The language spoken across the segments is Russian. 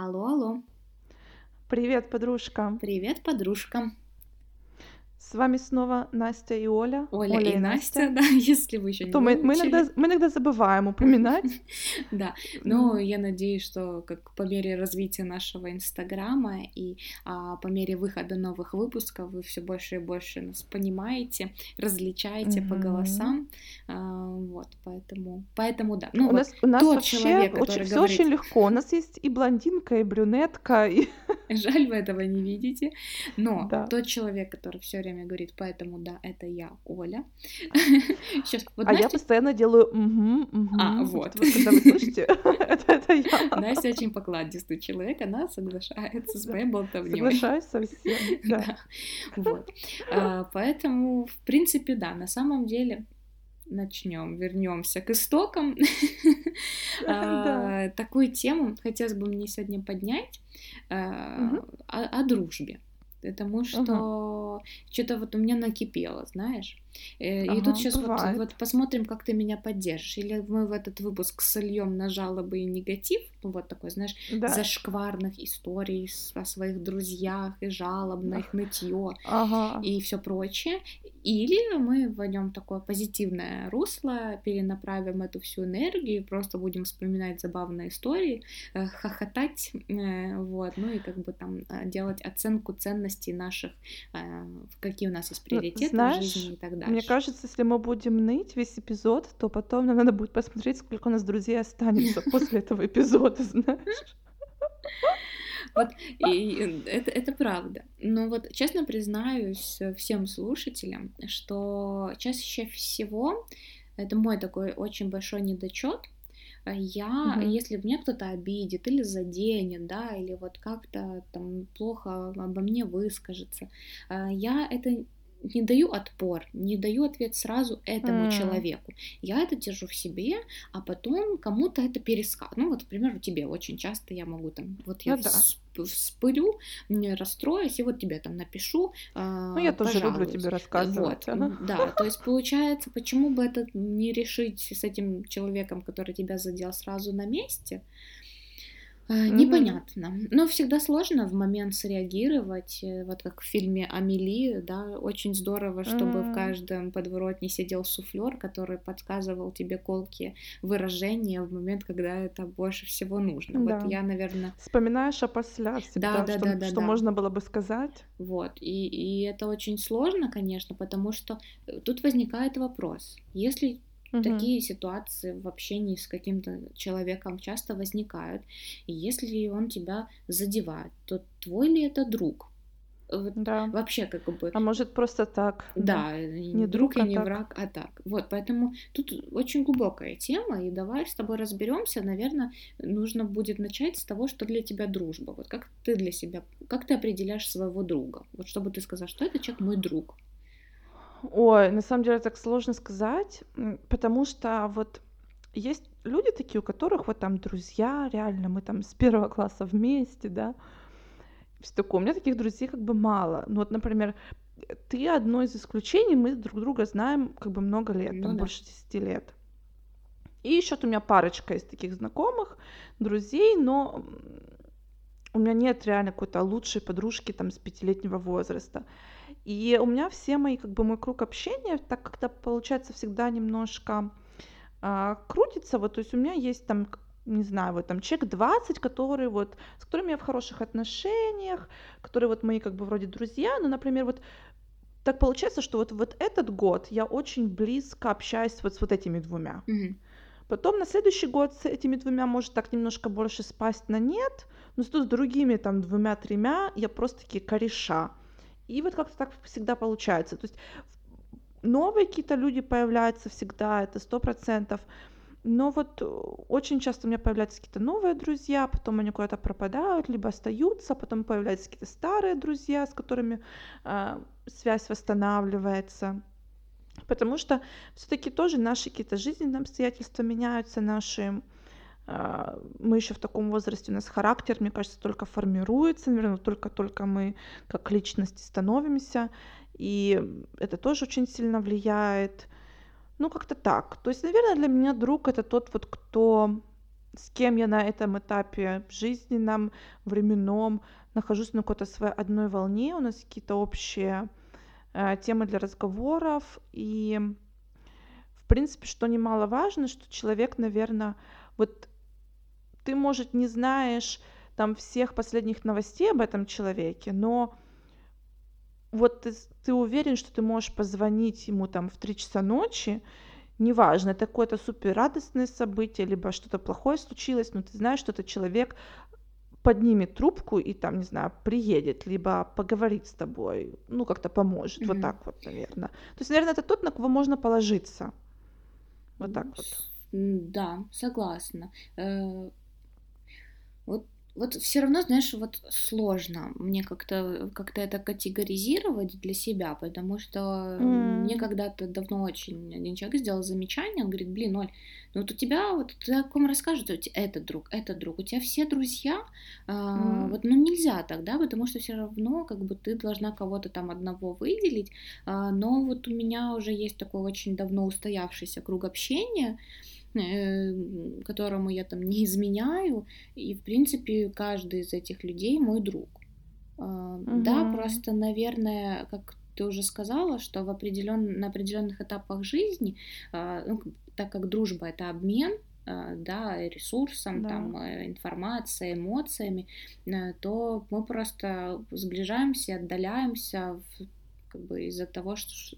Алло, алло. Привет, подружка. Привет, подружка. С вами снова Настя и Оля. Оля, и Настя, да, если вы еще не То мы, мы, иногда, мы иногда забываем упоминать. Да, но я надеюсь, что как по мере развития нашего Инстаграма и а, по мере выхода новых выпусков вы все больше и больше нас понимаете, различаете по голосам, А, вот, поэтому, поэтому да. Ну у вот нас, у нас тот вообще человек, очень, все очень легко. У нас есть и блондинка, и брюнетка, и... жаль, вы этого не видите, но Да. тот человек, который все время говорит, поэтому да, это я, Оля. Сейчас, вот А я постоянно делаю «мгм, мгм». А, вот. Когда вы слышите, это, я. Настя очень покладистый человек, она соглашается с моей болтовней. Соглашаюсь со всем. Да. Вот. А, Поэтому, в принципе, да, на самом деле начнем, вернемся к истокам. А, Такую тему хотелось бы мне сегодня поднять а, о дружбе. Потому что что-то вот у меня накипело, знаешь. Э, И Ага, тут сейчас вот, бывает. вот посмотрим, как ты меня поддержишь. Или мы в этот выпуск сольем на жалобы и негатив, ну вот такой, знаешь, Да. зашкварных историй о своих друзьях и жалоб на их нытье Ага. и все прочее. Или мы войдем в такое позитивное русло, перенаправим эту всю энергию, просто будем вспоминать забавные истории, э, хохотать, э, вот, ну и как бы там делать оценку ценностей наших, какие у нас есть приоритеты в знаешь, жизни и так дальше. Мне кажется, если мы будем ныть весь эпизод, то потом нам надо будет посмотреть, сколько у нас друзей останется после этого эпизода, знаешь. Вот, и это, это правда. Но вот честно признаюсь э, всем слушателям, что чаще всего это мой такой очень большой недочет. Я, Мгм. если меня кто-то обидит или заденет, да, или вот как-то там плохо обо мне выскажется, э, я это не даю отпор, не даю ответ сразу этому М. человеку. Я это держу в себе, а потом кому-то это пересказ. Ну вот, к примеру, тебе очень часто я могу там, вот я Ну да. всп- вспылю, мне расстроюсь, и вот тебе там напишу. Ну, я тоже люблю тебе рассказывать. Вот, ага. да, то есть получается, почему бы это не решить с этим человеком, который тебя задел сразу на месте? Э. Непонятно. Но всегда сложно в момент среагировать. Э, Вот как в фильме Амели, да, очень здорово, чтобы в каждом подворотне сидел суфлер, который подсказывал тебе колкие выражения в момент, когда это больше всего нужно. Да. Вот я, наверное, Вспоминаешь опосля всегда, да, что, да, да, что да. можно было бы сказать. Вот, и, и это очень сложно, конечно, потому что э, тут возникает вопрос, если Мгм. такие ситуации в общении с каким-то человеком часто возникают, и если он тебя задевает, то твой ли это друг? Вот Да. вообще как бы... А может просто так. Да, и не Не друг и друг, а не так. враг, а так. Вот, поэтому тут очень глубокая тема, и давай с тобой разберемся. Наверное, нужно будет начать с того, что для тебя дружба. Вот как ты для себя, как ты определяешь своего друга? Вот чтобы ты сказал, что этот человек мой друг. Ой, на самом деле так сложно сказать, м, потому что вот есть люди такие, у которых вот там друзья, реально, мы там с первого класса вместе, да, все такое. У меня таких друзей как бы мало. Ну вот, например, э, ты одно из исключений, мы друг друга знаем как бы много лет, Ну там да. больше 10 лет. И еще у меня парочка из таких знакомых, друзей, но м, у меня нет реально какой-то лучшей подружки там с пятилетнего возраста. И у меня все мои, как бы мой круг общения, так как-то получается всегда немножко а, крутится. Вот, то есть у меня есть там, не знаю, вот там человек 20, которые вот, с которыми я в хороших отношениях, которые вот мои как бы вроде друзья. Но, например, вот так получается, что вот, вот этот год я очень близко общаюсь вот с вот этими двумя. Потом на следующий год с этими двумя может так немножко больше спасть на нет, но зато с другими там двумя-тремя я просто такие кореша. И вот как-то так всегда получается. То есть новые какие-то люди появляются всегда, это сто процентов. Но вот э, очень часто у меня появляются какие-то новые друзья, потом они куда-то пропадают, либо остаются, потом появляются какие-то старые друзья, с которыми а, связь восстанавливается. Потому что все-таки тоже наши какие-то жизненные обстоятельства меняются, наши мы еще в таком возрасте, у нас характер, мне кажется, только формируется, наверное, только-только мы как личности становимся, и это тоже очень сильно влияет. Ну, как-то так. То есть, наверное, для меня друг это тот вот, кто с кем я на этом этапе жизненном, временном нахожусь на какой-то своей одной волне, у нас какие-то общие э, темы для разговоров, и в принципе, что немаловажно, что человек, наверное, вот ты, может, не знаешь там всех последних новостей об этом человеке, но вот ты, ты уверен, что ты можешь позвонить ему там в 3 часа ночи, неважно, это какое-то супер радостное событие, либо что-то плохое случилось, но ты знаешь, что этот человек поднимет трубку и там, не знаю, приедет, либо поговорит с тобой, ну, как-то поможет, mm-hmm. вот так вот, наверное. То есть, наверное, это тот, на кого можно положиться. Вот так вот. Да, согласна. Э, вот вот все равно, знаешь, вот сложно мне как-то как это категоризировать для себя, потому что mm. мне когда-то давно очень один человек сделал замечание, он говорит, блин, Оль, ну вот у тебя, вот ты о ком расскажешь, этот друг, этот друг, у тебя все друзья, mm. а, вот, ну нельзя тогда, потому что все равно как бы ты должна кого-то там одного выделить, а, но вот у меня уже есть такой очень давно устоявшийся круг общения, Э, которому я там не изменяю, и в принципе каждый из этих людей мой друг. Угу. Да, просто, наверное, как ты уже сказала, что в определен... на определенных этапах жизни, а, ну, так как дружба это обмен, а, да, ресурсом, да. там, э, информацией, эмоциями, э, то мы просто сближаемся, отдаляемся как бы из-за того, что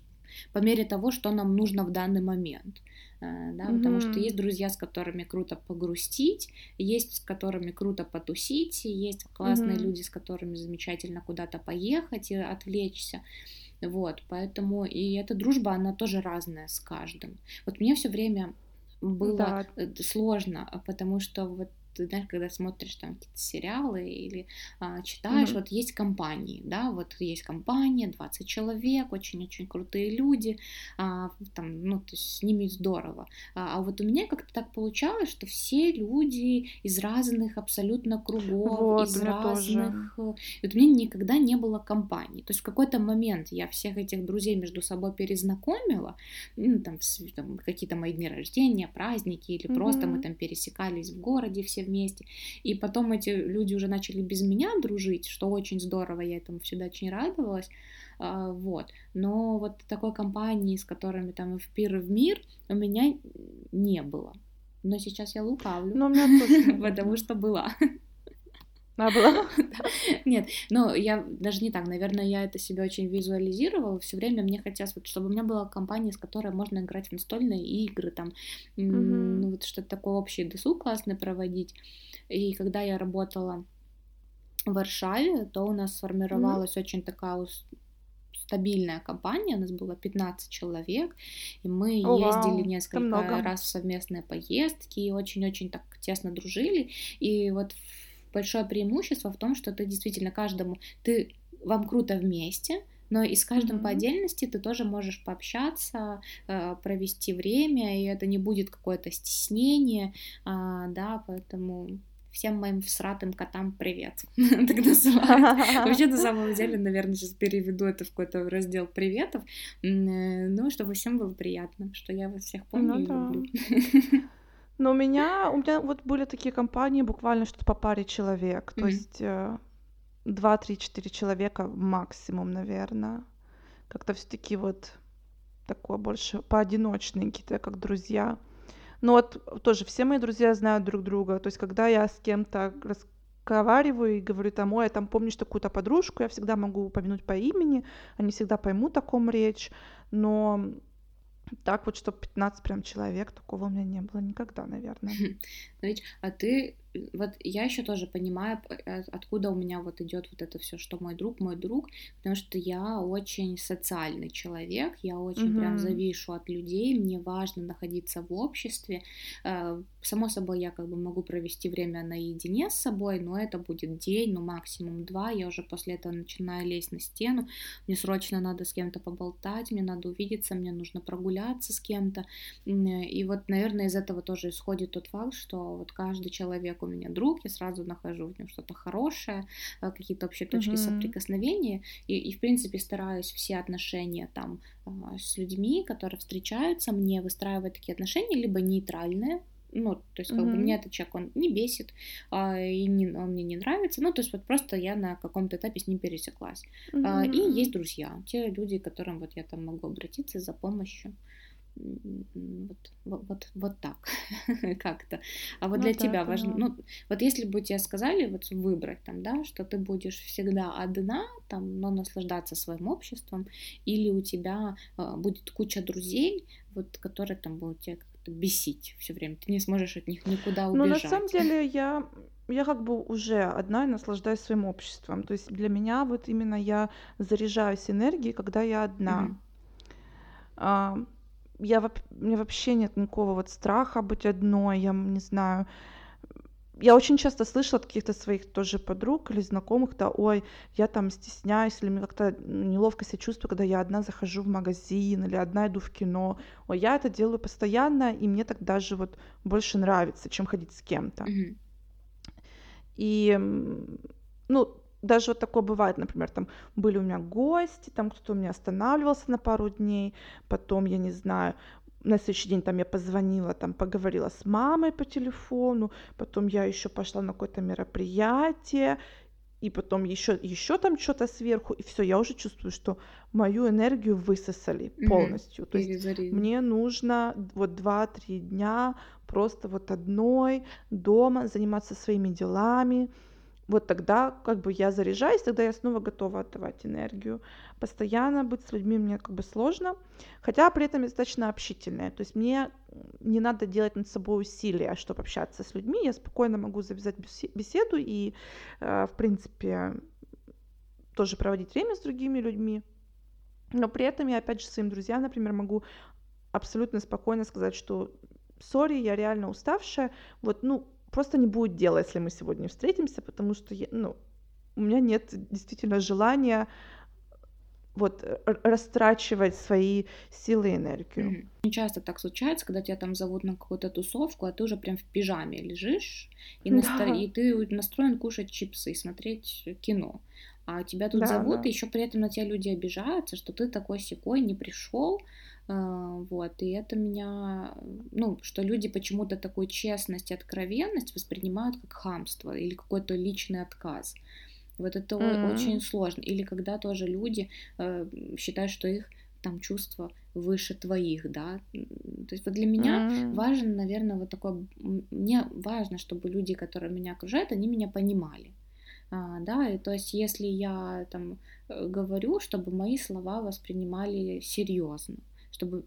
по мере того, что нам нужно в данный момент. Э, да, mm-hmm. потому что есть друзья, с которыми круто погрустить, есть с которыми круто потусить, есть классные mm-hmm. люди, с которыми замечательно куда-то поехать и отвлечься. Вот, поэтому и эта дружба, она тоже разная с каждым. Вот мне все время было да. Э, сложно, потому что вот ты знаешь, когда смотришь там какие-то сериалы или а, читаешь, mm-hmm. вот есть компании, да, вот есть компания, 20 человек, очень-очень крутые люди, а, там, ну, то есть с ними здорово. А, а вот у меня как-то так получалось, что все люди из разных абсолютно кругов, вот, из разных... Тоже. И вот у меня никогда не было компании. То есть в какой-то момент я всех этих друзей между собой перезнакомила, ну, там, там какие-то мои дни рождения, праздники, или mm-hmm. просто мы там пересекались в городе все вместе. И потом эти люди уже начали без меня дружить, что очень здорово, я этому всегда очень радовалась. А, вот. Но вот такой компании, с которыми там в пир и в мир, у меня не было. Но сейчас я лукавлю. Но у меня тоже. Потому что была. А была? Нет, но я даже не так, наверное, я это себе очень визуализировала. Все время мне хотелось, вот, чтобы у меня была компания, с которой можно играть в настольные игры, там, ну вот что-то такое общий досуг классный проводить. И когда я работала в Варшаве, то у нас сформировалась очень такая стабильная компания, у нас было 15 человек, и мы О, ездили вау, несколько раз в совместные поездки, и очень-очень так тесно дружили, и вот большое преимущество в том, что ты действительно каждому, ты, вам круто вместе, но и с каждым mm-hmm. по отдельности ты тоже можешь пообщаться, э, провести время, и это не будет какое-то стеснение, а, да, поэтому всем моим всратым котам привет, так называют. Вообще, на самом деле, наверное, сейчас переведу это в какой-то раздел приветов, э, ну, чтобы всем было приятно, что я вас всех помню ну, и да. люблю. Но у меня, у меня вот были такие компании буквально что-то по паре человек, то mm-hmm. есть э, два, три, четыре человека максимум, наверное. Как-то все-таки вот такое больше поодиночные какие-то, как друзья. Но вот тоже все мои друзья знают друг друга. То есть когда я с кем-то разговариваю и говорю там, ой, я там помнишь такую-то подружку, я всегда могу упомянуть по имени, они всегда поймут, о ком речь. Но так вот, чтобы 15 прям человек, такого у меня не было никогда, наверное. А ты вот я еще тоже понимаю, э, откуда у меня вот идет вот это все, что мой друг, мой друг, потому что я очень социальный человек, я очень mm-hmm. прям завишу от людей, мне важно находиться в обществе. Э, само собой, я как бы могу провести время наедине с собой, но это будет день, ну максимум два, я уже после этого начинаю лезть на стену, мне срочно надо с кем-то поболтать, мне надо увидеться, мне нужно прогуляться с кем-то, и вот, наверное, из этого тоже исходит тот факт, что вот каждый человек у меня друг, я сразу нахожу в нем что-то хорошее, э, какие-то общие точки mm-hmm. соприкосновения, и, и, в принципе, стараюсь все отношения там а, с людьми, которые встречаются, мне выстраивать такие отношения, либо нейтральные, ну, то есть, как бы, Мгм. меня этот человек, он не бесит, а, и не, он мне не нравится, ну, то есть, вот просто я на каком-то этапе с ним пересеклась. А, Мгм, и есть друзья, те люди, к которым вот я там могу обратиться за помощью. Вот, вот, вот, так как-то. А вот Ну для да, тебя важно, ну, вот если бы тебе сказали вот выбрать там, да, что ты будешь всегда одна, там, но наслаждаться своим обществом, или у тебя а, будет куча друзей, вот, которые там будут тебя как-то бесить все время, ты не сможешь от них никуда Ну, на самом убежать. деле, я я как бы уже одна и наслаждаюсь своим обществом. То есть для меня вот именно я заряжаюсь энергией, когда я одна. Мгм. Я у меня вообще нет никакого вот страха быть одной. Я, не знаю, я очень часто слышала от каких-то своих тоже подруг или знакомых, да: "Ой, я там стесняюсь или мне как-то, неловко себя чувствую, когда я одна захожу в магазин или одна иду в кино". Ой, я это делаю постоянно, и мне так даже вот больше нравится, чем ходить с кем-то. Мгм. И, ну, даже вот такое бывает, например, там были у меня гости, там кто-то у меня останавливался на пару дней, потом, я не знаю, на следующий день там я позвонила, там поговорила с мамой по телефону, потом я еще пошла на какое-то мероприятие, и потом еще, еще там что-то сверху, и все, я уже чувствую, что мою энергию высосали Мгм. полностью. То есть мне нужно вот 2-3 дня просто вот одной дома заниматься своими делами. Вот тогда как бы я заряжаюсь, тогда я снова готова отдавать энергию. Постоянно быть с людьми мне как бы сложно, хотя при этом я достаточно общительная. То есть мне не надо делать над собой усилия, чтобы общаться с людьми. Я спокойно могу завязать бесе- беседу и, э, в принципе, тоже проводить время с другими людьми. Но при этом я, опять же, своим друзьям, например, могу абсолютно спокойно сказать, что сори, я реально уставшая, вот, ну, просто не будет дела, если мы сегодня встретимся, потому что, я, ну, у меня нет действительно желания вот растрачивать свои силы и энергию. Не часто так случается, когда тебя там зовут на какую-то тусовку, а ты уже прям в пижаме лежишь, и. Да, и ты настроен кушать чипсы и смотреть кино. А тебя тут да, зовут, да. и еще при этом на тебя люди обижаются, что ты такой секой не пришел. Вот, и это меня, ну, что люди почему-то такую честность и откровенность воспринимают как хамство или какой-то личный отказ. Вот это М, очень сложно. Или когда тоже люди э, считают, что их там чувства выше твоих, да. То есть вот для меня м, важно, наверное, вот такое... м, Мне важно, чтобы люди, которые меня окружают, они меня понимали. А, да, и то есть если я там э, говорю, чтобы мои слова воспринимали серьезно, чтобы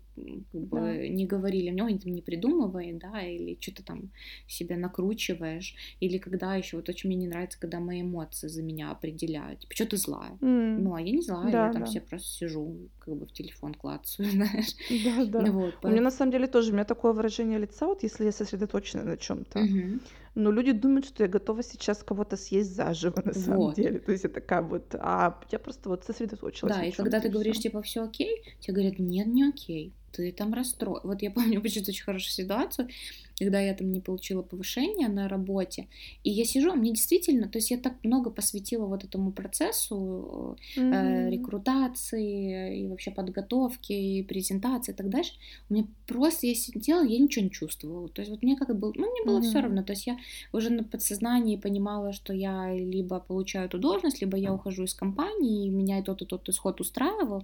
как Да. бы не говорили, мне там не придумывай, да, или что-то там себя накручиваешь, или когда еще вот очень мне не нравится, когда мои эмоции за меня определяют, типа, что ты злая? м, Ну, а я не злая, я Да, там да. все просто сижу, как бы в телефон клацаю, знаешь. Да, да. Вот, У меня на самом деле тоже, у меня такое выражение лица, вот если я сосредоточена на чем-то. Мгм. Но люди думают, что я готова сейчас кого-то съесть заживо на самом Вот. деле. То есть я такая вот, а я просто вот сосредоточилась Да, и когда ты говоришь, типа, все окей, тебе говорят, нет, не окей, ты там расстроен. Вот я помню почему-то очень хорошую ситуацию, когда я там не получила повышение на работе, и я сижу, а мне действительно, то есть я так много посвятила вот этому процессу э, Мгм. рекрутации и вообще подготовки, и презентации и так дальше, у меня просто я сидела, я ничего не чувствовала. То есть вот мне как бы, ну, мне было все Мгм. равно. То есть я уже на подсознании понимала, что я либо получаю эту должность, либо я ухожу из компании, и меня и тот, и тот исход устраивал.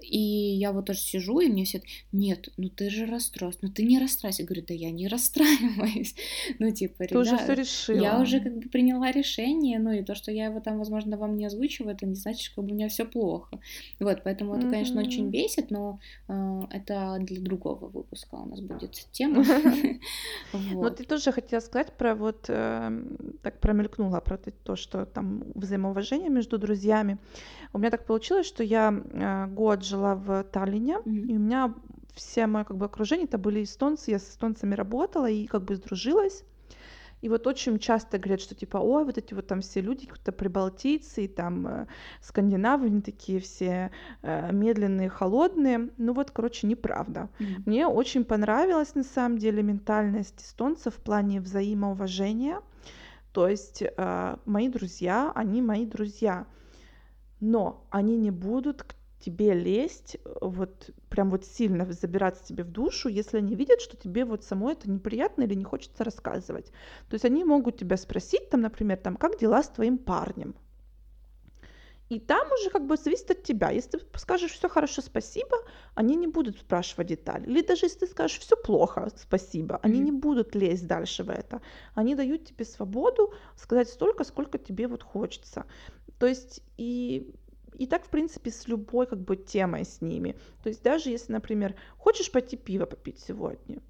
И я вот тоже сижу, и мне все нет, ну ты же расстроился, ну ты не расстраивайся. Я говорю, да я не расстраиваюсь. Ну типа, Ты уже все ребята, решила. я уже как бы приняла решение, ну и то, что я его там, возможно, вам не озвучиваю, это не значит, что у меня все плохо. Вот, поэтому это, конечно, очень бесит, но э, это для другого выпуска у нас будет тема. Ну, ты тоже хотела сказать про вот, эм, так промелькнула про то, что там взаимоуважение между друзьями. У меня так получилось, что я э, год жила в Таллине, и у меня все мое как бы окружение это были эстонцы, я с эстонцами работала и как бы сдружилась. И вот очень часто говорят, что типа, ой, вот эти вот там все люди, какие-то прибалтийцы, и там э, скандинавы, они такие все э, медленные, холодные. Ну вот, короче, неправда. Мгм. Мне очень понравилась на самом деле ментальность эстонцев в плане взаимоуважения. То есть э, мои друзья, они мои друзья, но они не будут к тебе лезть, э, вот прям вот сильно забираться тебе в душу, если они видят, что тебе вот самой это неприятно или не хочется рассказывать. То есть они могут тебя спросить, там, например, там, как дела с твоим парнем? И там уже как бы зависит от тебя. Если ты скажешь все хорошо, спасибо, они не будут спрашивать детали. Или даже если ты скажешь все плохо, спасибо, они mm-hmm. не будут лезть дальше в это. Они дают тебе свободу сказать столько, сколько тебе вот хочется. То есть и и так, в принципе, с любой как бы темой с ними. То есть даже если, например, хочешь пойти пиво попить сегодня?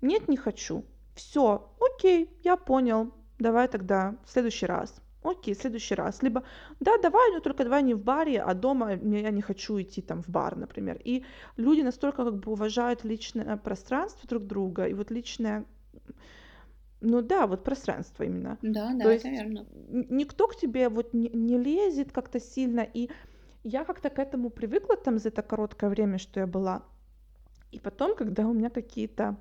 Нет, не хочу. Все, окей, я понял. Давай тогда в следующий раз. Окей, в следующий раз. Либо, да, давай, но только давай не в баре, а дома я не хочу идти там в бар, например. И люди настолько как бы уважают личное пространство друг друга, и вот личное ну да, вот пространство именно. Да, да, То это верно. никто к тебе вот не, не лезет как-то сильно, и я как-то к этому привыкла там за это короткое время, что я была. И потом, когда у меня какие-то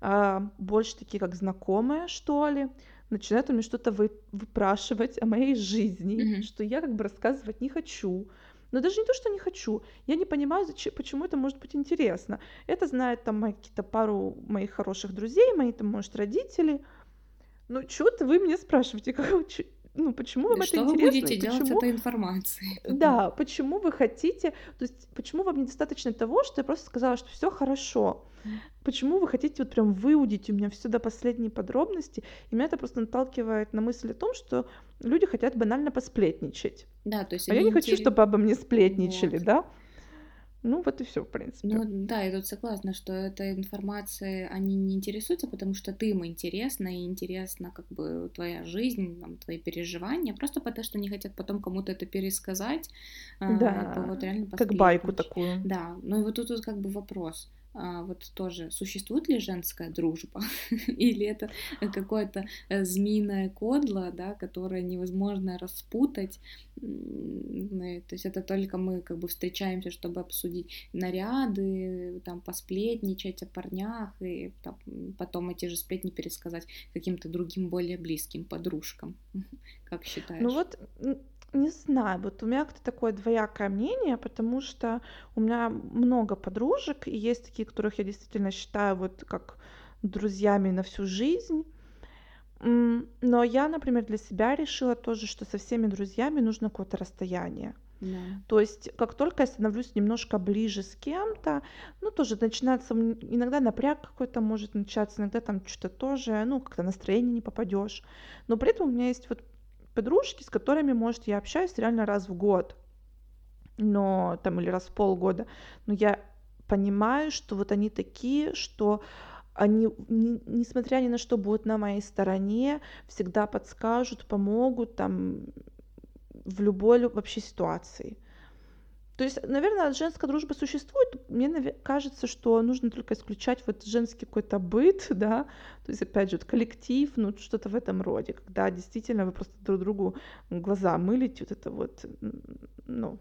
а, больше такие как знакомые, что ли, начинают у меня что-то вы, выпрашивать о моей жизни, Мгм. что я как бы рассказывать не хочу. Но даже не то, что не хочу, я не понимаю, зачем, почему это может быть интересно. Это знают там мои какие-то пару моих хороших друзей, мои там, может, родители. Ну, что-то вы меня спрашиваете, как, ну, почему вам Да это Что вы интересно, будете и делать почему, этой информацией? да, почему вы хотите, то есть, почему вам недостаточно того, что я просто сказала, что все хорошо. Почему вы хотите вот прям выудить у меня все до последней подробности? И меня это просто наталкивает на мысль о том, что люди хотят банально посплетничать. Да, то есть А я не хочу, интерес... чтобы обо мне сплетничали, Вот. да? Ну, вот и все, в Ну принципе. да, я тут согласна, что этой информацией они не интересуются, потому что ты им интересна, и интересна как бы твоя жизнь, там, твои переживания, просто потому что не хотят потом кому-то это пересказать, а, и вот Да, реально как байку такую. Да, ну и вот тут вот как бы вопрос, а, вот тоже, существует ли женская дружба? Или это какое-то э, змеиное кодло, да, которое невозможно распутать? Ну То есть это только мы как бы встречаемся, чтобы обсудить наряды, там посплетничать о парнях, и там, потом эти же сплетни пересказать каким-то другим более близким подружкам. Как Ну считаешь? вот, н- не знаю, вот у меня как-то такое двоякое мнение, потому что у меня много подружек, и есть такие, которых я действительно считаю вот как друзьями на всю жизнь. М, Но я, например, для себя решила тоже, что со всеми друзьями нужно какое-то расстояние. Да. То есть, как только я становлюсь немножко ближе с кем-то, ну, тоже начинается, м, иногда напряг какой-то может начаться, иногда там что-то тоже, ну, как-то настроение не попадешь. Но при этом у меня есть вот подружки, с которыми, может, я общаюсь реально раз в год, но там или раз в полгода, но я понимаю, что вот они такие, что они, ни- несмотря ни на что, будут на моей стороне, всегда подскажут, помогут там в любой лю- вообще ситуации. То есть, наверное, женская дружба существует. Мне кажется, что нужно только исключать вот женский какой-то быт, да, то есть, опять же, вот коллектив, ну, что-то в этом роде, когда действительно вы просто друг другу глаза мылите, вот это вот, ну,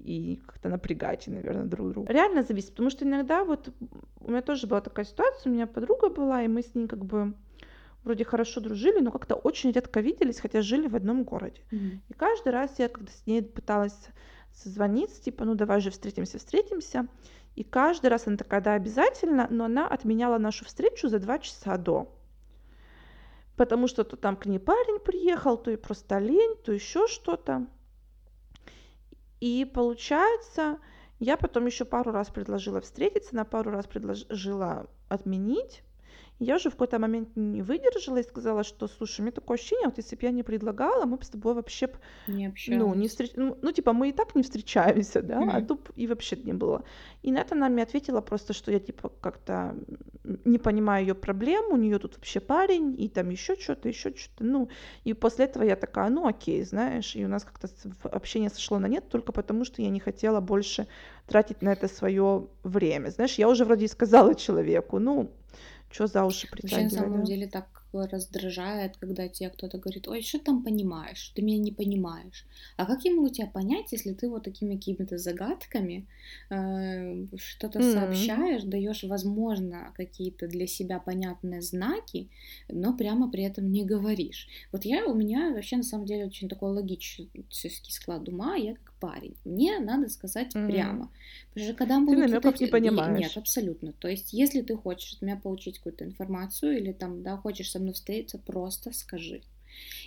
и как-то напрягаете, наверное, друг друга. Реально зависит, потому что иногда вот у меня тоже была такая ситуация, у меня подруга была, и мы с ней как бы вроде хорошо дружили, но как-то очень редко виделись, хотя жили в одном городе. Мгм. И каждый раз я, когда с ней пыталась созвониться, типа, ну давай же встретимся, встретимся, и каждый раз она такая, да, обязательно, но она отменяла нашу встречу за два часа до. Потому что то там к ней парень приехал, то и просто лень, то еще что-то. И получается, я потом еще пару раз предложила встретиться, на пару раз предложила отменить. Я уже в какой-то момент не выдержала и сказала, что, слушай, у меня такое ощущение, вот если бы я не предлагала, мы бы с тобой вообще б, Не ну, не общались. встреч... ну, ну, типа, мы и так не встречаемся, да, а Мгм. тут и вообще не было. И на это она мне ответила просто, что я, типа, как-то не понимаю ее проблем, у нее тут вообще парень, и там еще что-то, еще что-то, ну, и после этого я такая, ну, окей, знаешь, и у нас как-то общение сошло на нет только потому, что я не хотела больше тратить на это свое время. Знаешь, я уже вроде и сказала человеку, ну, что за уши Вообще, на самом деле, так раздражает, когда тебе кто-то говорит, ой, что ты там понимаешь, ты меня не понимаешь. А как я могу тебя понять, если ты вот такими какими-то загадками э, что-то М. сообщаешь, даешь, возможно, какие-то для себя понятные знаки, но прямо при этом не говоришь. Вот я, у меня вообще на самом деле очень такой логический склад ума, я как парень. Мне надо сказать Мгм. прямо. Потому что когда Ты будут вот намеков эти... не и- Нет, понимаешь. абсолютно. То есть, если ты хочешь от меня получить какую-то информацию или там, да, хочешь со мной встретиться, просто скажи.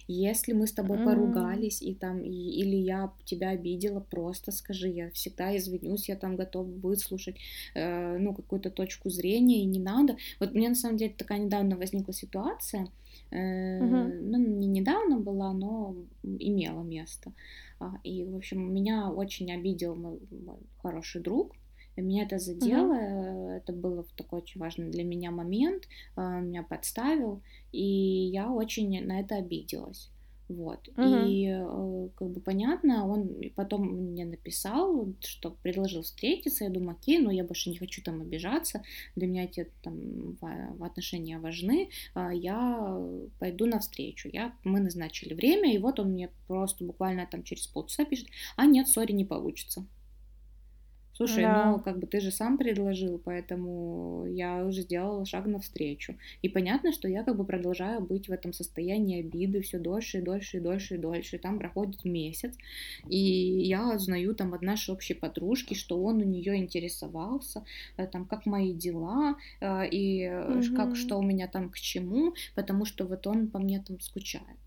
Если мы с тобой М. поругались и там и- или я тебя обидела, просто скажи, я всегда извинюсь, я там готова выслушать э, ну какую-то точку зрения и не надо. Вот мне на самом деле такая недавно возникла ситуация, э, ну не недавно была, но имела место. А, И в общем меня очень обидел мой, мой хороший друг. Меня это задело, э, это было такой очень важный для меня момент, э, меня подставил, и я очень на это обиделась. Вот. Мгм. И э, как бы понятно, он потом мне написал, что предложил встретиться. Я думаю, окей, но я больше не хочу там обижаться. Для меня эти там отношения важны. А, Я пойду навстречу. Я, мы назначили время, и вот он мне просто буквально там через полчаса пишет, а нет, сори, не получится. Слушай, Да. ну как бы ты же сам предложил, поэтому я уже сделала шаг навстречу. И понятно, что я как бы продолжаю быть в этом состоянии обиды все дольше и дольше и дольше и дольше. Там проходит месяц, и я узнаю там от нашей общей подружки, что он у нее интересовался, э, там как мои дела э, и э, как что у меня там к чему, потому что вот он по мне там скучает.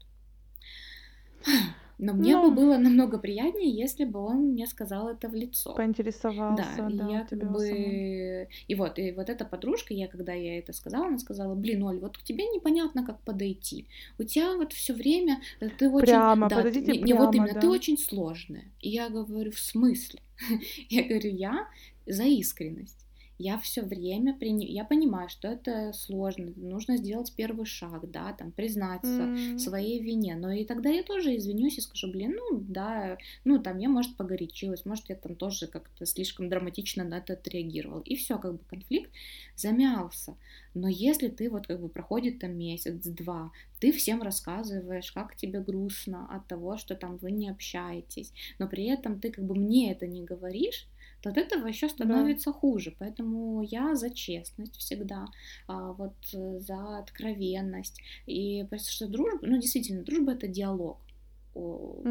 Но мне бы Ну, было намного приятнее, если бы он мне сказал это в лицо. Да, поинтересовался, и да, я у как тебя самой. бы... И вот, и вот эта подружка, я когда я это сказала, она сказала, блин, Оль, вот к тебе непонятно, как подойти. У тебя вот все время, э, ты очень... Прямо, Да, ты- подойдите не, не вот прямо, именно, ты да. очень сложная. И я говорю, в смысле? Я говорю, я за искренность. Я все время прини... я понимаю, что это сложно, нужно сделать первый шаг, да, там признаться в своей вине, но и тогда я тоже извинюсь и скажу, блин, ну да, ну там я, может, погорячилась, может, я там тоже как-то слишком драматично на это отреагировала, и все, как бы конфликт замялся. Но если ты вот как бы проходит там месяц-два, ты всем рассказываешь, как тебе грустно от того, что там вы не общаетесь, но при этом ты как бы мне это не говоришь, от этого еще Да. становится хуже. Поэтому я за честность всегда, а, вот э, за откровенность. И просто что дружба, ну действительно, дружба это диалог,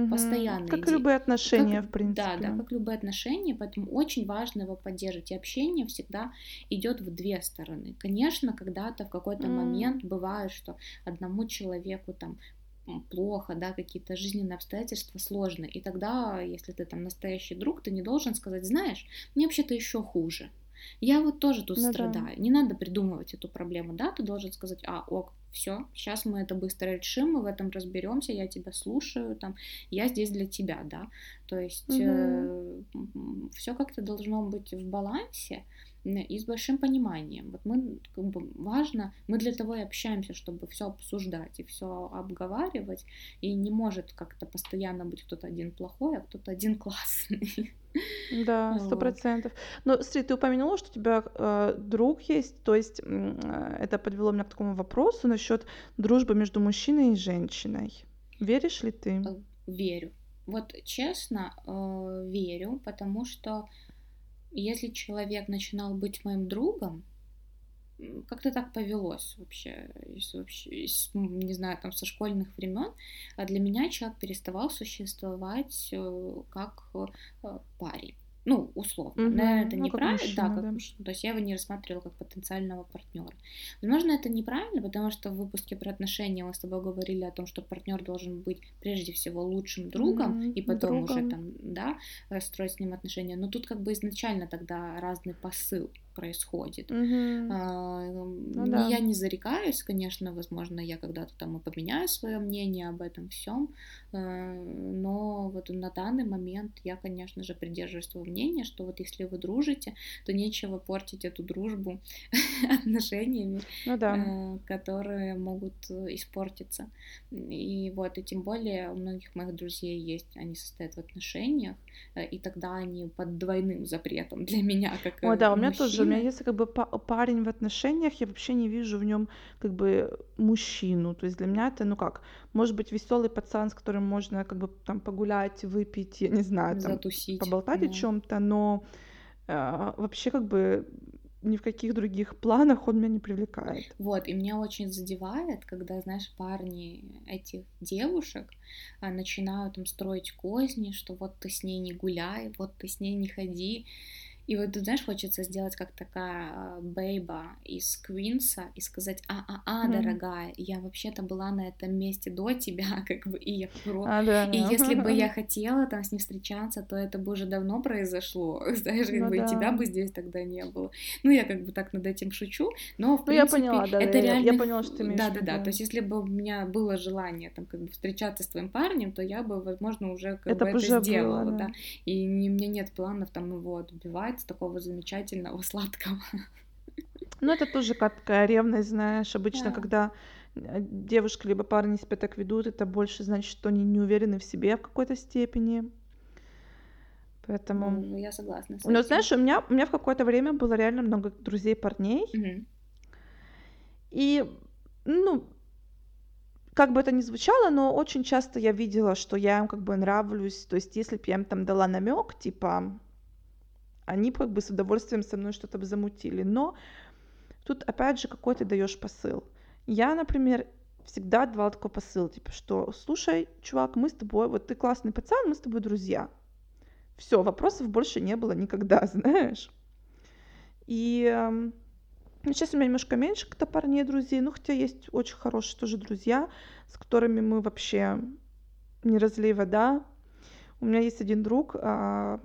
постоянный Как любые как, отношения, в да, да, принципе. как любые отношения, поэтому очень важно его поддерживать. И общение всегда идет в две стороны. Конечно, когда-то в какой-то М, момент бывает, что одному человеку там плохо, да, какие-то жизненные обстоятельства сложны. И тогда, если ты там настоящий друг, ты не должен сказать, знаешь, мне вообще-то еще хуже. Я вот тоже тут Ну да. страдаю. Не надо придумывать эту проблему, да, ты должен сказать, а, ок, все, сейчас мы это быстро решим, мы в этом разберемся, я тебя слушаю, там, я здесь для тебя, да. То есть Мгм. все как-то должно быть в балансе и с большим пониманием. Вот мы, как бы, важно, мы для того и общаемся, чтобы все обсуждать и все обговаривать, и не может как-то постоянно быть кто-то один плохой, а кто-то один классный. Да, сто процентов. Но смотри, ты упомянула, что у тебя э, друг есть, то есть э, это подвело меня к такому вопросу насчет дружбы между мужчиной и женщиной. Веришь ли ты? Э, Верю. Вот честно, э, верю, потому что если человек начинал быть моим другом, как-то так повелось вообще, вообще, не знаю, там со школьных времен, а для меня человек переставал существовать э, как э, парень. Ну, условно. Наверное, Мгм. это Ну, как неправильно, да, мужчина, как да. мужчина. То есть я его не рассматривала как потенциального партнера. Возможно, это неправильно, потому что в выпуске про отношения мы с тобой говорили о том, что партнер должен быть прежде всего лучшим другом, Мгм. и потом уже Другом. там, да, э, строить с ним отношения. Но тут как бы изначально тогда разный посыл происходит. Мгм. А, Ну м, да. Я не зарекаюсь, конечно, возможно, я когда-то там и поменяю свое мнение об этом всем, но вот на данный момент я, конечно же, придерживаюсь своего мнения, что вот если вы дружите, то нечего портить эту дружбу отношениями, Ну да. э, которые могут э, испортиться. И вот, и тем более у многих моих друзей есть, они состоят в отношениях, э, и тогда они под двойным запретом для меня, как э, да, у меня тоже. У меня если как бы па- парень в отношениях, я вообще не вижу в нем как бы мужчину. То есть для меня это, ну как, может быть веселый пацан, с которым можно как бы там погулять, выпить, я не знаю, там Затусить. поболтать о Ну, чем-то, но а, вообще как бы ни в каких других планах он меня не привлекает. Вот, и меня очень задевает, когда, знаешь, парни этих девушек а, начинают им строить козни, что вот ты с ней не гуляй, вот ты с ней не ходи. И вот тут, знаешь, хочется сделать как такая а, бейба из Квинса и сказать, а-а-а, mm. дорогая, я вообще-то была на этом месте до тебя, как бы, и я про... А, да, и да. если бы я хотела там с ним встречаться, то это бы уже давно произошло, знаешь, как ну, бы да. и тебя бы здесь тогда не было. Ну, я как бы так над этим шучу, но, в ну, принципе, я поняла, да, это я, реально... Я поняла, что ты имеешь Да-да-да, то есть если бы у меня было желание там как бы встречаться с твоим парнем, то я бы, возможно, уже как это бы это сделала, было, да. да, и не, у меня нет планов там его отбивать, бывает такого замечательного сладкого. Ну, это тоже как ревность, знаешь, обычно, да. когда э, девушка либо парень себя так ведут, это больше значит, что они не уверены в себе в какой-то степени. Поэтому... Ну, я согласна. Ну, знаешь, у меня, у меня в какое-то время было реально много друзей парней. Угу. И, ну, как бы это ни звучало, но очень часто я видела, что я им как бы нравлюсь. То есть, если бы я им там дала намек, типа, они как бы с удовольствием со мной что-то бы замутили. Но тут опять же какой ты даешь посыл. Я, например, всегда давала такой посыл, типа, что, слушай, чувак, мы с тобой, вот ты классный пацан, мы с тобой друзья. Все, вопросов больше не было никогда, знаешь. И э, сейчас у меня немножко меньше как-то парней друзей, ну, хотя есть очень хорошие тоже друзья, с которыми мы вообще не разлей вода. У меня есть один друг, э,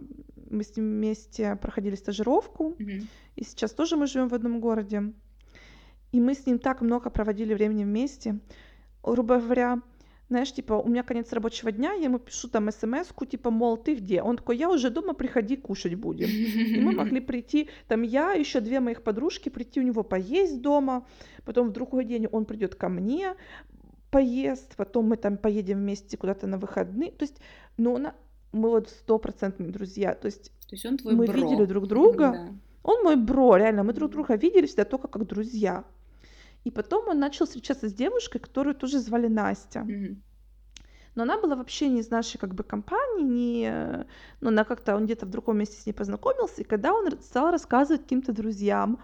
мы с ним вместе проходили стажировку, mm-hmm. и сейчас тоже мы живем в одном городе. И мы с ним так много проводили времени вместе. Грубо говоря, знаешь, типа, у меня конец рабочего дня, я ему пишу там смс типа, мол, ты где? Он такой, я уже дома, приходи, кушать будем. И мы могли прийти, там я, еще две моих подружки, прийти у него поесть дома, потом в другой день он придет ко мне, поест, потом мы там поедем вместе куда-то на выходные. То есть, ну, на, мы вот стопроцентные друзья. То есть, То есть он твой мы бро. видели друг друга. Да. Он мой бро, реально. Мы друг друга видели всегда только как друзья. И потом он начал встречаться с девушкой, которую тоже звали Настя. Mm-hmm. Но она была вообще не из нашей как бы компании, не... но она как-то, он где-то в другом месте с ней познакомился, и когда он стал рассказывать каким-то друзьям,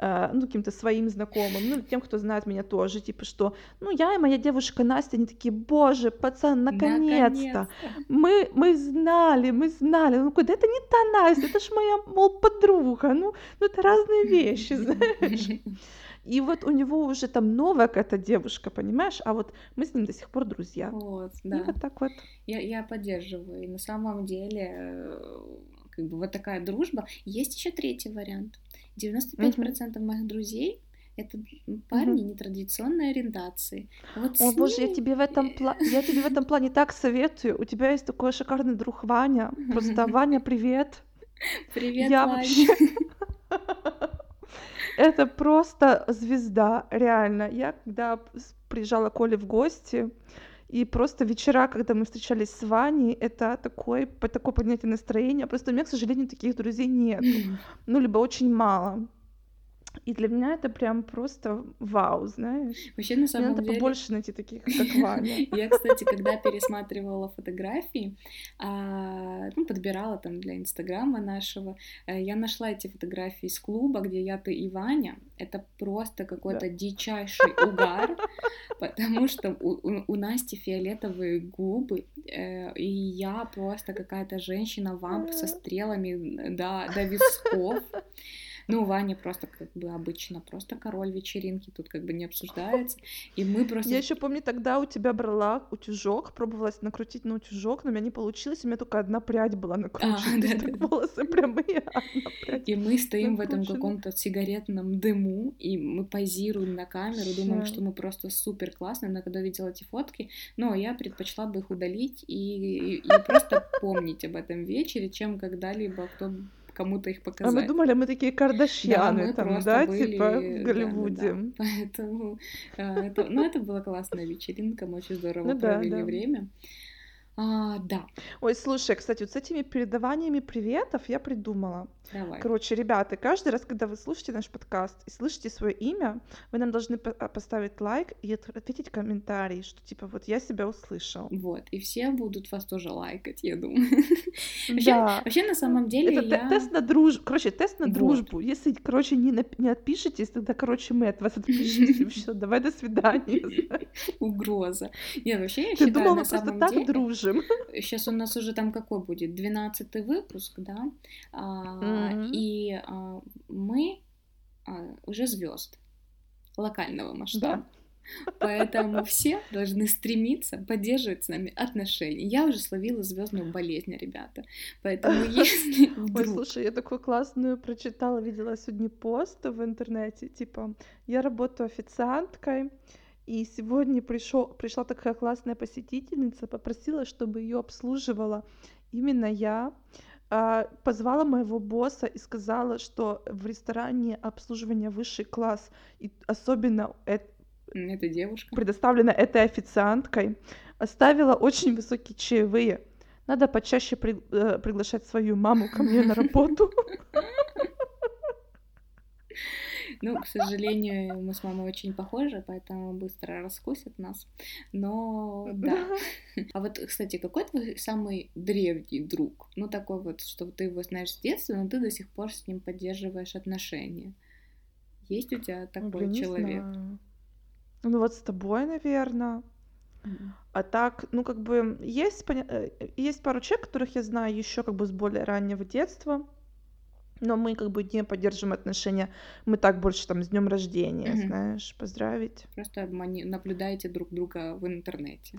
ну, каким-то своим знакомым, ну, тем, кто знает меня тоже, типа, что, ну, я и моя девушка Настя, они такие, боже, пацан, наконец-то, наконец мы, мы знали, мы знали, ну, куда это не та Настя, это ж моя, мол, подруга, ну, ну это разные вещи, знаешь. И вот у него уже там новая какая-то девушка, понимаешь? А вот мы с ним до сих пор друзья. Вот, да. И вот так вот. Я, я поддерживаю. И на самом деле, э, как бы вот такая дружба. Есть еще третий вариант. 95% mm-hmm. моих друзей это парни mm-hmm. нетрадиционной ориентации. Вот О боже, я тебе в этом пла... я тебе в этом плане так советую. У тебя есть такой шикарный друг Ваня. Просто Ваня, привет. Привет, я Ваня. Вообще... Это просто звезда, реально. Я когда приезжала к Оле в гости, и просто вечера, когда мы встречались с Ваней, это такой, такое поднятие настроения. Просто у меня, к сожалению, таких друзей нет. Ну, либо очень мало. И для меня это прям просто вау, знаешь. Вообще, на самом Мне надо деле... побольше найти таких, как Ваня. Я, кстати, когда пересматривала фотографии, а, ну, подбирала там для Инстаграма нашего, э, я нашла эти фотографии из клуба, где я, ты и Ваня. Это просто какой-то дичайший угар, потому что у Насти фиолетовые губы, э, и я просто какая-то женщина-вамп со стрелами до, до висков. Ну, Ваня просто как бы обычно просто король вечеринки, тут как бы не обсуждается. И мы просто... Я еще помню, тогда у тебя брала утюжок, пробовалась накрутить на утюжок, но у меня не получилось, у меня только одна прядь была а, накручена. А, да, да. волосы прямые, И мы стоим в этом каком-то сигаретном дыму, и мы позируем на камеру, думаем, что мы просто супер классные, но когда видела эти фотки, но я предпочла бы их удалить и, и, и просто помнить об этом вечере, чем когда-либо кто кому-то их показать. А мы думали, мы такие кардашьяны да, там, да, были... типа в Голливуде. Да, да, да. Поэтому, а, это, ну, это была классная вечеринка, мы очень здорово ну, провели да, да. время. А, да. Ой, слушай, кстати, вот с этими передаваниями приветов я придумала. Давай. Короче, ребята, каждый раз, когда вы слушаете наш подкаст и слышите свое имя, вы нам должны а, поставить лайк и от- ответить комментарий, что типа вот я себя услышал. Вот, и все будут вас тоже лайкать, я думаю. Вообще, Да. вообще на самом деле Это я... тест на дружбу. Короче, тест на Вот. дружбу. Если, короче, не, нап- не отпишетесь, тогда, короче, мы от вас отпишемся. Все, давай до свидания. Угроза. Нет, вообще я Ты считаю, думала, мы просто так дружим? Сейчас у нас уже там какой будет? 12 выпуск, да? Мгм. И а, мы а, уже звезд локального масштаба. Поэтому все должны стремиться поддерживать с нами отношения. Я уже словила звездную болезнь, ребята. Поэтому если Ой, вдруг... слушай, я такую классную прочитала, видела сегодня пост в интернете, типа, я работаю официанткой, и сегодня пришел, пришла такая классная посетительница, попросила, чтобы ее обслуживала именно я, позвала моего босса и сказала, что в ресторане обслуживание высший класс, и особенно Это девушка. предоставлено этой официанткой, оставила очень высокие чаевые. Надо почаще при- э, приглашать свою маму ко мне на работу. Ну, к сожалению, мы с мамой очень похожи, поэтому быстро раскусит нас. Но да. А вот, кстати, какой твой самый древний друг? Ну, такой вот, что ты его знаешь с детства, но ты до сих пор с ним поддерживаешь отношения. Есть у тебя такой Блин, человек? знаю. Ну вот с тобой, наверное. А так, ну как бы есть, э, есть пару человек, которых я знаю еще как бы с более раннего детства, но мы как бы не поддерживаем отношения. Мы так больше там с днем рождения, Мгм. знаешь, поздравить. Просто мони- наблюдаете друг друга в интернете.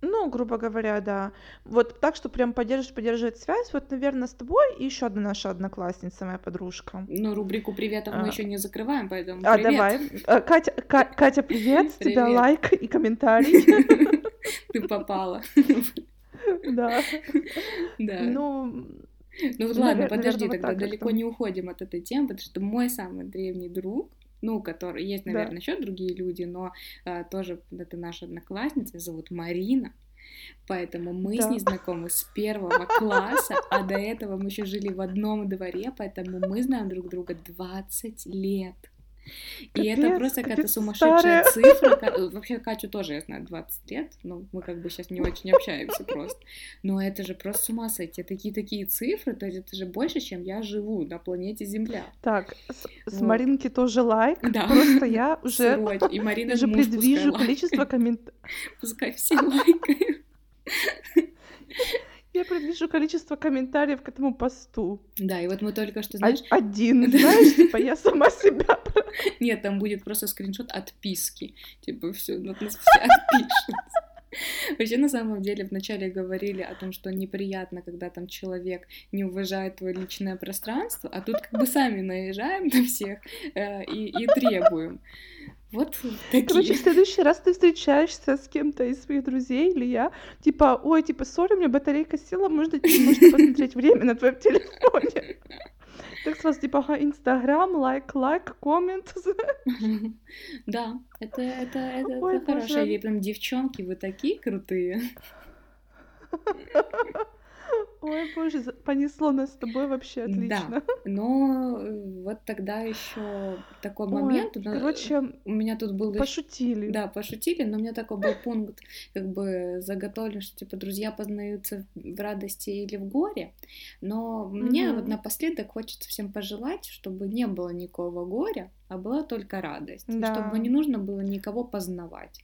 Ну, грубо говоря, да. Вот так, что прям поддерживать, поддерживать связь, вот, наверное, с тобой и еще одна наша одноклассница, моя подружка. Но рубрику приветов мы А. еще не закрываем, поэтому А, привет. давай. А, Катя, Ка- Катя, привет. С тебя Привет. лайк и комментарий. Ты попала. Да. Да. Ну, Ну вот навер- ладно, подожди, тогда далеко не уходим от этой темы, потому что мой самый древний друг, ну, который есть, Да. наверное, еще другие люди, но а, тоже это наша одноклассница, зовут Марина. Поэтому мы с Да. ней знакомы с первого класса, а до этого мы еще жили в одном дворе, поэтому мы знаем друг друга 20 лет. И это Капец, просто какая-то капец, сумасшедшая старая. цифра. Ка- Вообще Катю тоже я знаю 20 лет, но мы как бы сейчас не очень общаемся просто. Но это же просто с ума сойти. Такие-такие цифры, то есть это же больше, чем я живу на планете Земля. так, с, с Вот. Маринки тоже лайк. Да. Просто я уже, Срочно. И Марина уже предвижу количество комментариев. Пускай все лайкают. Я предвижу количество комментариев к этому посту. Да, и вот мы только что, А- знаешь, Один, знаешь, типа я сама себя. Нет, там будет просто скриншот отписки. Типа все, нас все отпишутся. Вообще, на самом деле, вначале говорили о том, что неприятно, когда там человек не уважает твое личное пространство, а тут как бы сами наезжаем на всех э, и, и требуем. Вот Короче, в такие. следующий раз ты встречаешься с кем-то из своих друзей или я, типа, ой, типа, сори, у меня батарейка села, можно, можно посмотреть время на твоем телефоне. Так сразу, типа, Инстаграм, лайк, лайк, коммент. Да, это, это, это, Ой, это боже. Или прям девчонки, вы такие крутые. Ой, боже, понесло нас с тобой вообще отлично. Но э, вот тогда еще такой Ой, момент. э, короче, у меня тут был пошутили. Да, пошутили, но у меня такой был пункт, как бы заготовлен, что типа друзья познаются в радости или в горе. Но мне вот напоследок хочется всем пожелать, чтобы не было никакого горя, а была только радость. Да. чтобы не нужно было никого познавать.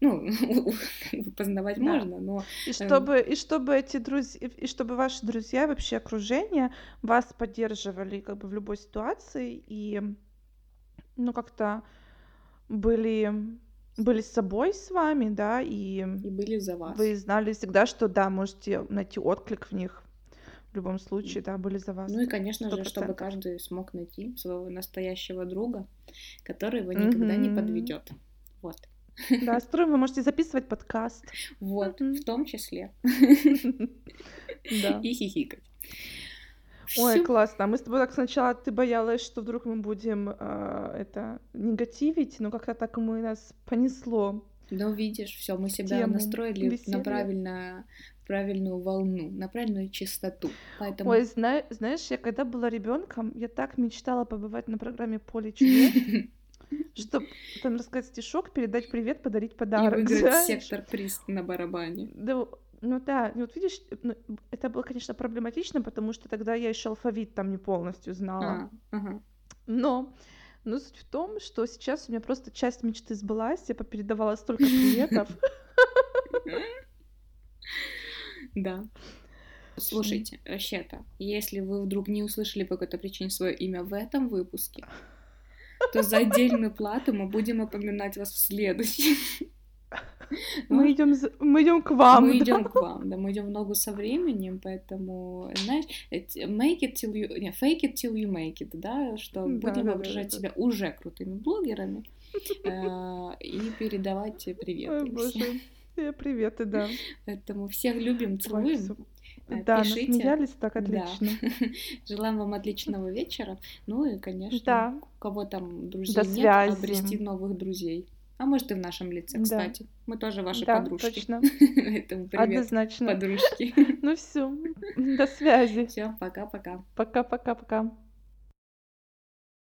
Ну, познавать Да. можно, но И чтобы, и чтобы эти друзья, и чтобы ваши друзья, вообще окружение вас поддерживали как бы в любой ситуации и, ну, как-то были, были с собой с вами, да, и и были за вас. вы знали всегда, что, да, можете найти отклик в них в любом случае, да, были за вас. Ну и, конечно Сто же, чтобы каждый смог найти своего настоящего друга, который его никогда не Мгм. подведет. Вот. Да, с которым вы можете записывать подкаст. Вот, в том числе. Да. И хихикать. Ой, классно. Мы с тобой так сначала ты боялась, что вдруг мы будем а, это негативить, но как-то так мы нас понесло Ну, видишь, все, мы себя тему настроили на правильно, правильную волну, на правильную частоту. Поэтому Ой, зна- знаешь, я когда была ребенком, я так мечтала побывать на программе «Поле чудес», чтобы там рассказать стишок, передать привет, подарить и подарок, выиграть знаешь? сектор приз на барабане. Да, ну да, и вот видишь, ну, это было, конечно, проблематично, потому что тогда я еще алфавит там не полностью знала. А, ага. Но, но суть в том, что сейчас у меня просто часть мечты сбылась, я попередавала столько приветов. Да. Слушайте, вообще-то, если вы вдруг не услышали по какой-то причине свое имя в этом выпуске, то за отдельную плату мы будем упоминать вас в следующем. Мы идем, мы идем к вам. Мы да. идем к вам, да, мы идем в ногу со временем, поэтому, знаешь, make it till you, не, fake it till you make it, да, что Да, будем да, да, окружать да. себя уже крутыми блогерами э, и передавать Ой, приветы боже. Э, Приветы, да. Поэтому всех любим, Ой, целуем. Э, Да, Пишите. насмеялись так Да. отлично. Желаем вам отличного вечера. Ну и, конечно, Да. у кого там друзей До нет, связи. обрести новых друзей. А может и в нашем лице, Да. кстати. Мы тоже ваши Да, подружки. точно. Поэтому привет, Однозначно. подружки. Ну все, до связи. Все, пока-пока. Пока-пока-пока.